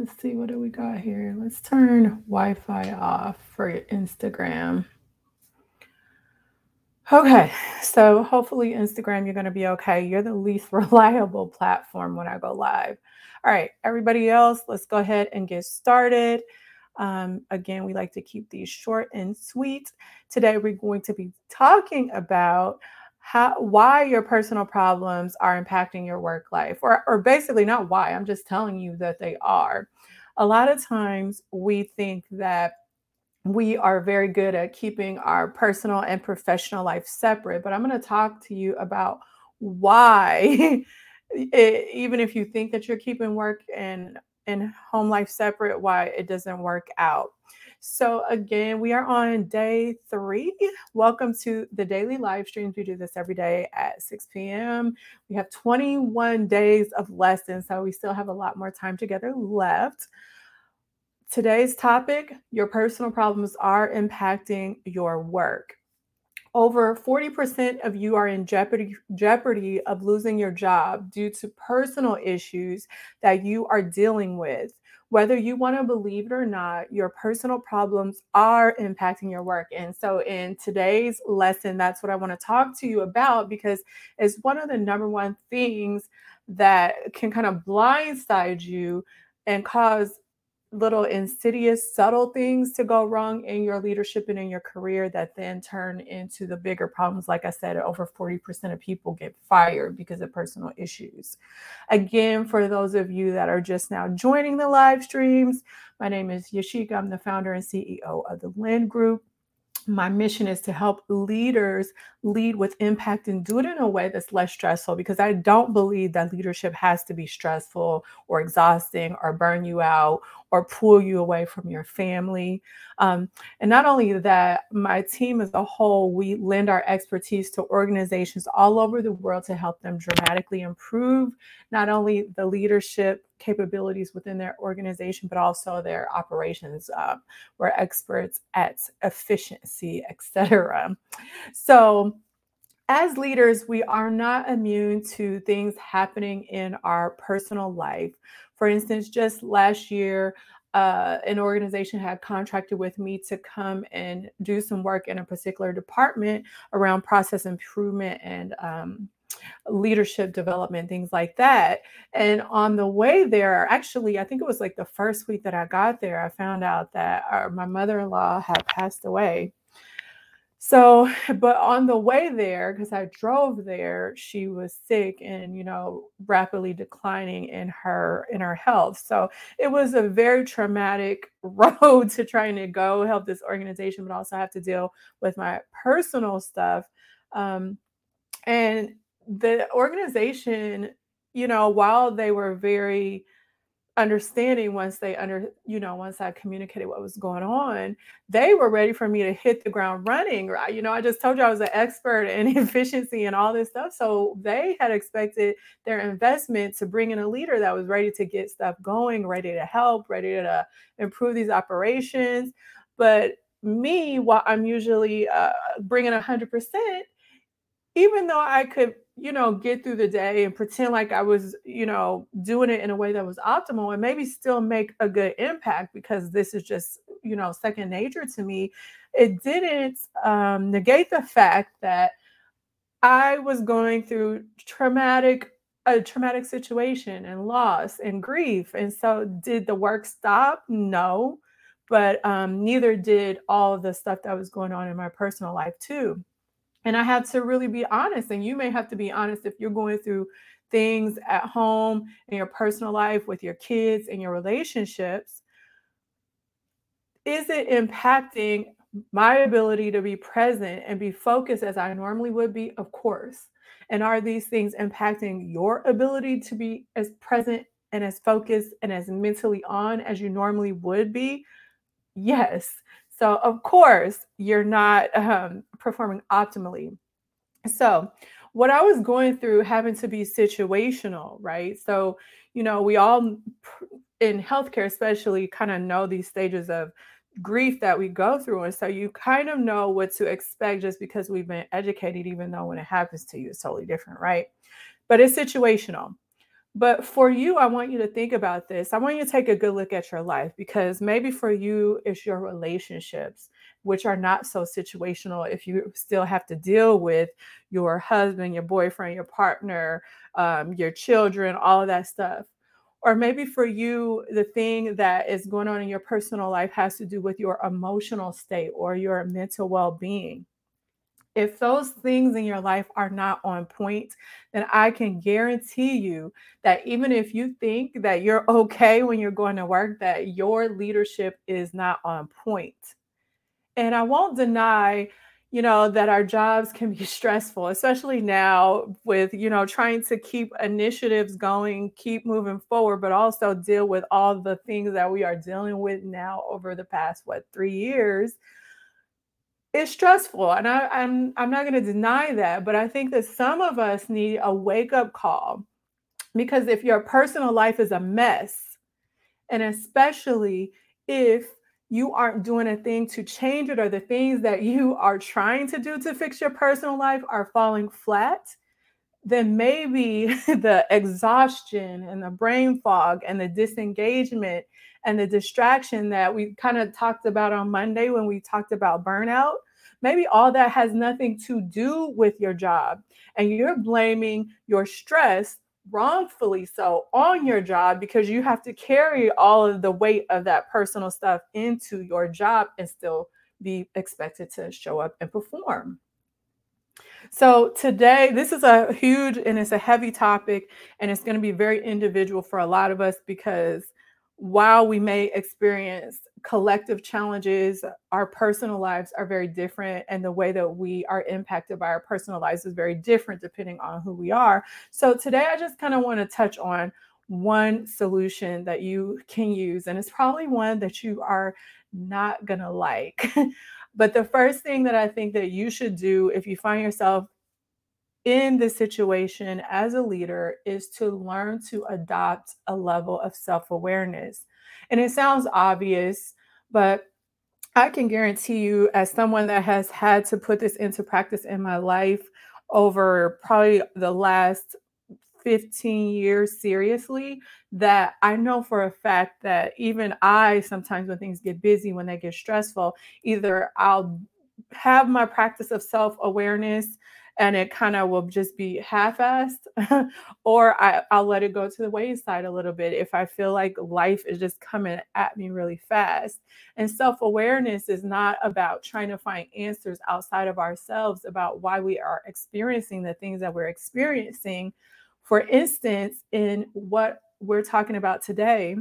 let's see what do we got here. Let's turn Wi-Fi off for Instagram. Okay, so hopefully Instagram, you're going to be okay. You're the least reliable platform when I go live. All right, everybody else, let's go ahead and get started. Um, again, we like to keep these short and sweet. Today, we're going to be talking about how why your personal problems are impacting your work life, or or basically not why. I'm just telling you that they are. A lot of times, we think that we are very good at keeping our personal and professional life separate. But I'm going to talk to you about why, it, even if you think that you're keeping work and and home life separate, why it doesn't work out. So again, we are on day three. Welcome to the daily live streams. We do this every day at 6 p.m. We have 21 days of lessons, so we still have a lot more time together left. Today's topic your personal problems are impacting your work. Over 40% of you are in jeopardy, jeopardy of losing your job due to personal issues that you are dealing with. Whether you want to believe it or not, your personal problems are impacting your work. And so, in today's lesson, that's what I want to talk to you about because it's one of the number one things that can kind of blindside you and cause little insidious, subtle things to go wrong in your leadership and in your career that then turn into the bigger problems. Like I said, over 40% of people get fired because of personal issues. Again, for those of you that are just now joining the live streams, my name is Yashika. I'm the founder and CEO of the Lynn Group my mission is to help leaders lead with impact and do it in a way that's less stressful because I don't believe that leadership has to be stressful or exhausting or burn you out or pull you away from your family. Um, and not only that, my team as a whole, we lend our expertise to organizations all over the world to help them dramatically improve not only the leadership capabilities within their organization, but also their operations. Um, we're experts at efficiency, etc. So, as leaders, we are not immune to things happening in our personal life. For instance, just last year, uh, an organization had contracted with me to come and do some work in a particular department around process improvement and um, leadership development, things like that. And on the way there, actually, I think it was like the first week that I got there, I found out that our, my mother in law had passed away. So, but on the way there, because I drove there, she was sick and you know rapidly declining in her in her health. So it was a very traumatic road to trying to go help this organization, but also have to deal with my personal stuff. Um, and the organization, you know, while they were very understanding once they under you know once i communicated what was going on they were ready for me to hit the ground running right? You know i just told you i was an expert in efficiency and all this stuff so they had expected their investment to bring in a leader that was ready to get stuff going ready to help ready to improve these operations. But me while i'm usually uh, bringing 100% even though i could you know, get through the day and pretend like I was, you know, doing it in a way that was optimal and maybe still make a good impact because this is just, you know, second nature to me. It didn't um, negate the fact that I was going through traumatic a traumatic situation and loss and grief. And so did the work stop? No. But um, neither did all the stuff that was going on in my personal life too. And I had to really be honest. And you may have to be honest if you're going through things at home in your personal life with your kids and your relationships. Is it impacting my ability to be present and be focused as I normally would be? Of course. And are these things impacting your ability to be as present and as focused and as mentally on as you normally would be? Yes. So, of course, you're not um, performing optimally. So, what I was going through having to be situational, right? So, you know, we all in healthcare, especially, kind of know these stages of grief that we go through. And so you kind of know what to expect just because we've been educated, even though when it happens to you, it's totally different, right? But it's situational. But for you, I want you to think about this. I want you to take a good look at your life because maybe for you, it's your relationships, which are not so situational. If you still have to deal with your husband, your boyfriend, your partner, um, your children, all of that stuff. Or maybe for you, the thing that is going on in your personal life has to do with your emotional state or your mental well being if those things in your life are not on point, then I can guarantee you that even if you think that you're okay when you're going to work, that your leadership is not on point. And I won't deny, you know, that our jobs can be stressful, especially now with, you know, trying to keep initiatives going, keep moving forward, but also deal with all the things that we are dealing with now over the past, what, three years it's stressful, and I I'm I'm not gonna deny that, but I think that some of us need a wake-up call because if your personal life is a mess, and especially if you aren't doing a thing to change it or the things that you are trying to do to fix your personal life are falling flat, then maybe the exhaustion and the brain fog and the disengagement and the distraction that we kind of talked about on Monday when we talked about burnout, maybe all that has nothing to do with your job. And you're blaming your stress wrongfully so on your job because you have to carry all of the weight of that personal stuff into your job and still be expected to show up and perform. So today, this is a huge and it's a heavy topic, and it's going to be very individual for a lot of us because while we may experience collective challenges, our personal lives are very different, and the way that we are impacted by our personal lives is very different depending on who we are. So, today I just kind of want to touch on one solution that you can use, and it's probably one that you are not going to like. but the first thing that I think that you should do if you find yourself in this situation as a leader is to learn to adopt a level of self awareness. And it sounds obvious, but I can guarantee you, as someone that has had to put this into practice in my life over probably the last 15 years seriously, that I know for a fact that even I sometimes, when things get busy, when they get stressful, either I'll have my practice of self awareness and it kind of will just be half-assed or I, i'll let it go to the wayside a little bit if i feel like life is just coming at me really fast. And self-awareness is not about trying to find answers outside of ourselves about why we are experiencing the things that we're experiencing. For instance in what we're talking about today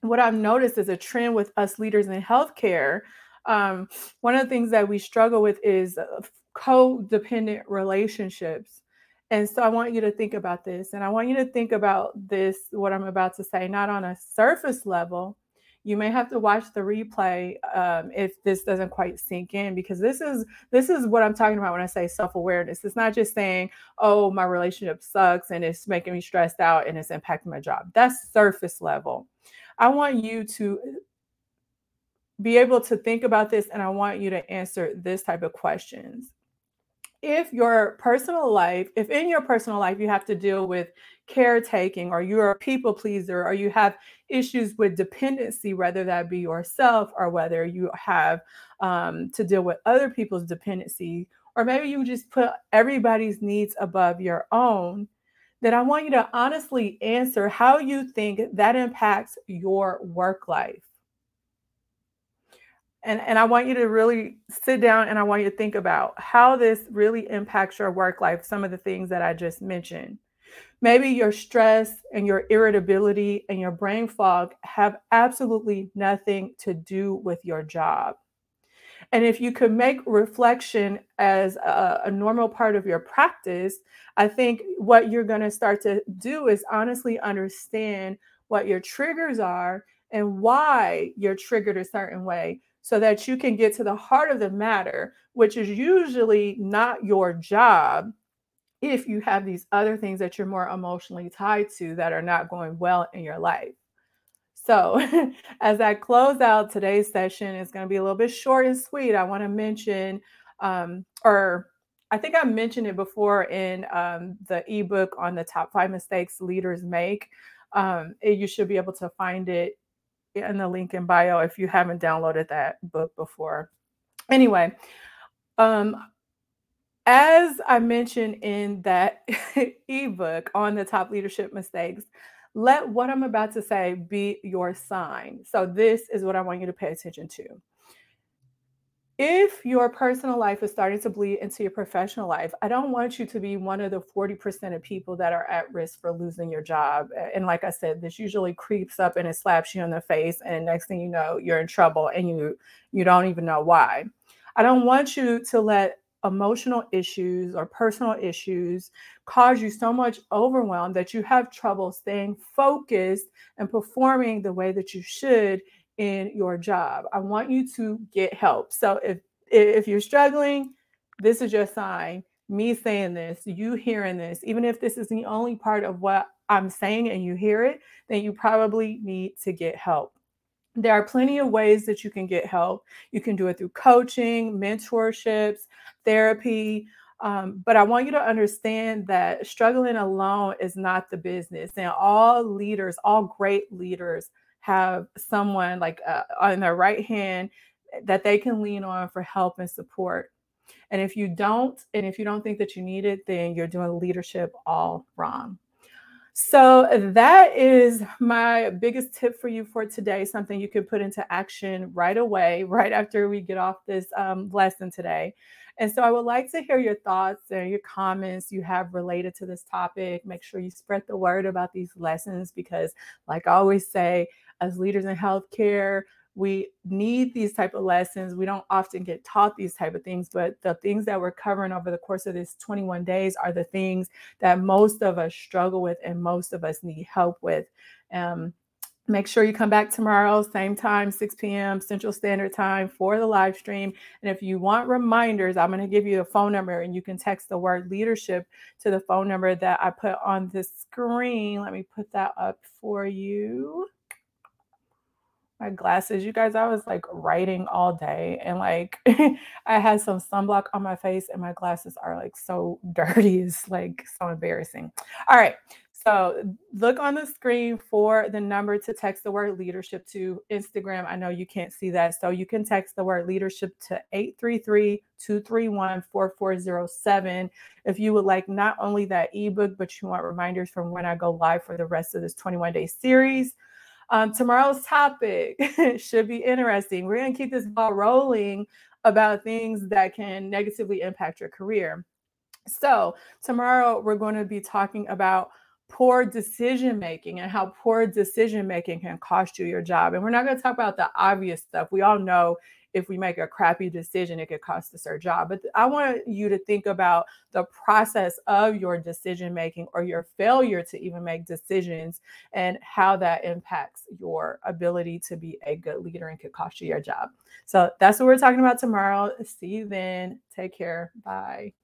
what i've noticed is a trend with us leaders in healthcare. Um, one of the things that we struggle with is uh, codependent relationships. And so I want you to think about this. And I want you to think about this, what I'm about to say, not on a surface level. You may have to watch the replay um, if this doesn't quite sink in, because this is this is what I'm talking about when I say self-awareness. It's not just saying, "Oh, my relationship sucks and it's making me stressed out and it's impacting my job." That's surface level. I want you to be able to think about this, and I want you to answer this type of questions if your personal life, if in your personal life you have to deal with caretaking or you're a people pleaser or you have issues with dependency, whether that be yourself or whether you have um, to deal with other people's dependency, or maybe you just put everybody's needs above your own, then I want you to honestly answer how you think that impacts your work life and and I want you to really sit down and I want you to think about how this really impacts your work life some of the things that I just mentioned. Maybe your stress and your irritability and your brain fog have absolutely nothing to do with your job. And if you could make reflection as a, a normal part of your practice i think what you're going to start to do is honestly understand what your triggers are and why you're triggered a certain way so that you can get to the heart of the matter, which is usually not your job if you have these other things that you're more emotionally tied to that are not going well in your life. So, as I close out today's session, it's going to be a little bit short and sweet. I want to mention, um, or I think I mentioned it before in um, the ebook on the top five mistakes leaders make. Um, you should be able to find it in the link in bio if you haven't downloaded that book before. Anyway, um, as I mentioned in that ebook on the top leadership mistakes, let what I'm about to say be your sign. So, this is what I want you to pay attention to. If your personal life is starting to bleed into your professional life, I don't want you to be one of the 40% of people that are at risk for losing your job. And like I said, this usually creeps up and it slaps you in the face and next thing you know, you're in trouble and you you don't even know why. I don't want you to let emotional issues or personal issues cause you so much overwhelm that you have trouble staying focused and performing the way that you should in your job. I want you to get help. So if if you're struggling, this is your sign. Me saying this, you hearing this, even if this is the only part of what I'm saying and you hear it, then you probably need to get help. There are plenty of ways that you can get help. You can do it through coaching, mentorships, therapy. Um, but I want you to understand that struggling alone is not the business. And all leaders, all great leaders, have someone like uh, on their right hand that they can lean on for help and support. And if you don't, and if you don't think that you need it, then you're doing leadership all wrong. So that is my biggest tip for you for today. Something you can put into action right away, right after we get off this um, lesson today. And so I would like to hear your thoughts and your comments you have related to this topic. Make sure you spread the word about these lessons because, like I always say, as leaders in healthcare, we need these type of lessons. We don't often get taught these type of things but the things that we're covering over the course of this 21 days are the things that most of us struggle with and most of us need help with. Um, make sure you come back tomorrow same time 6 p.m central standard time for the live stream. And if you want reminders i'm going to give you a phone number and you can text the word leadership to the phone number that i put on the screen. Let me put that up for you my glasses. You guys, I was like writing all day and like I had some sunblock on my face and my glasses are like so dirty. It's like so embarrassing. All right. So look on the screen for the number to text the word leadership to Instagram. I know you can't see that. So you can text the word leadership to 833 231 4407 if you would like not only that ebook, but you want reminders from when I go live for the rest of this 21 day series. Um, tomorrow's topic should be interesting. We're going to keep this ball rolling about things that can negatively impact your career. So, tomorrow we're going to be talking about poor decision making and how poor decision making can cost you your job. And we're not going to talk about the obvious stuff. We all know if we make a crappy decision, it could cost us our job. But I want you to think about the process of your decision making or your failure to even make decisions and how that impacts your ability to be a good leader and could cost you your job. So that's what we're talking about tomorrow. See you then. Take care. Bye.